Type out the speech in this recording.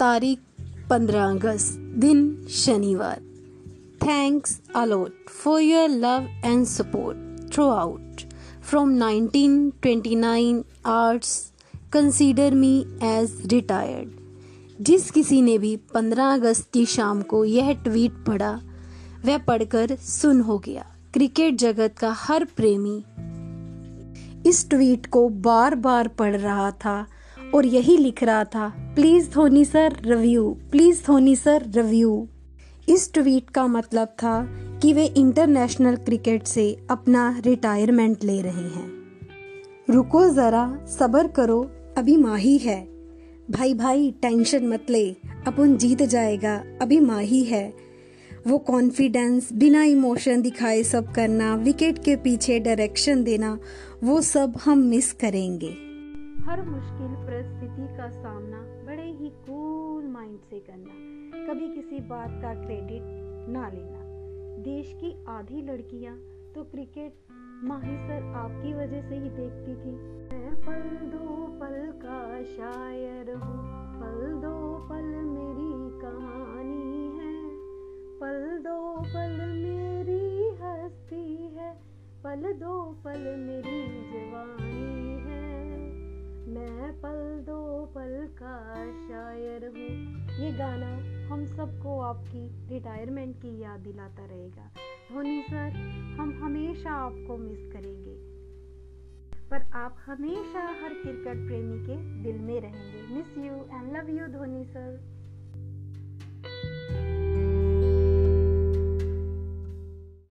तारीख 15 अगस्त, दिन शनिवार। Thanks a lot for your love and support through from 1929 arts consider me as retired जिस किसी ने भी 15 अगस्त की शाम को यह ट्वीट पढ़ा, वह पढ़कर सुन हो गया। क्रिकेट जगत का हर प्रेमी इस ट्वीट को बार बार पढ़ रहा था। और यही लिख रहा था please Dhoni sir review please Dhoni sir review इस ट्वीट का मतलब था कि वे इंटरनेशनल क्रिकेट से अपना रिटायरमेंट ले रहे हैं। रुको जरा, सबर करो, अभी माही है। भाई भाई, टेंशन मत ले, अपन जीत जाएगा, अभी माही है। वो कॉन्फिडेंस बिना इमोशन दिखाए सब करना विकेट के पीछे डायरेक्शन देना, वो सब हम मिस करेंगे। हर मुश्किल परिस्थिति का सामना बड़े ही कूल माइंड से करना। कभी किसी बात का क्रेडिट ना लेना। देश की आधी लड़कियाँ तो क्रिकेट माही सर आपकी वजह से ही देखती थी। मैं पल दो पल का शायर हूँ। पल दो पल मेरी कहानी है। पल दो पल मेरी हस्ती है। पल दो पल मेरी पल का शायर हूँ। ये गाना हम सबको आपकी रिटायरमेंट की याद दिलाता रहेगा। धोनी सर, हम हमेशा आपको मिस करेंगे। पर आप हमेशा हर क्रिकेट प्रेमी के दिल में रहेंगे। Miss you and love you Dhoni sir.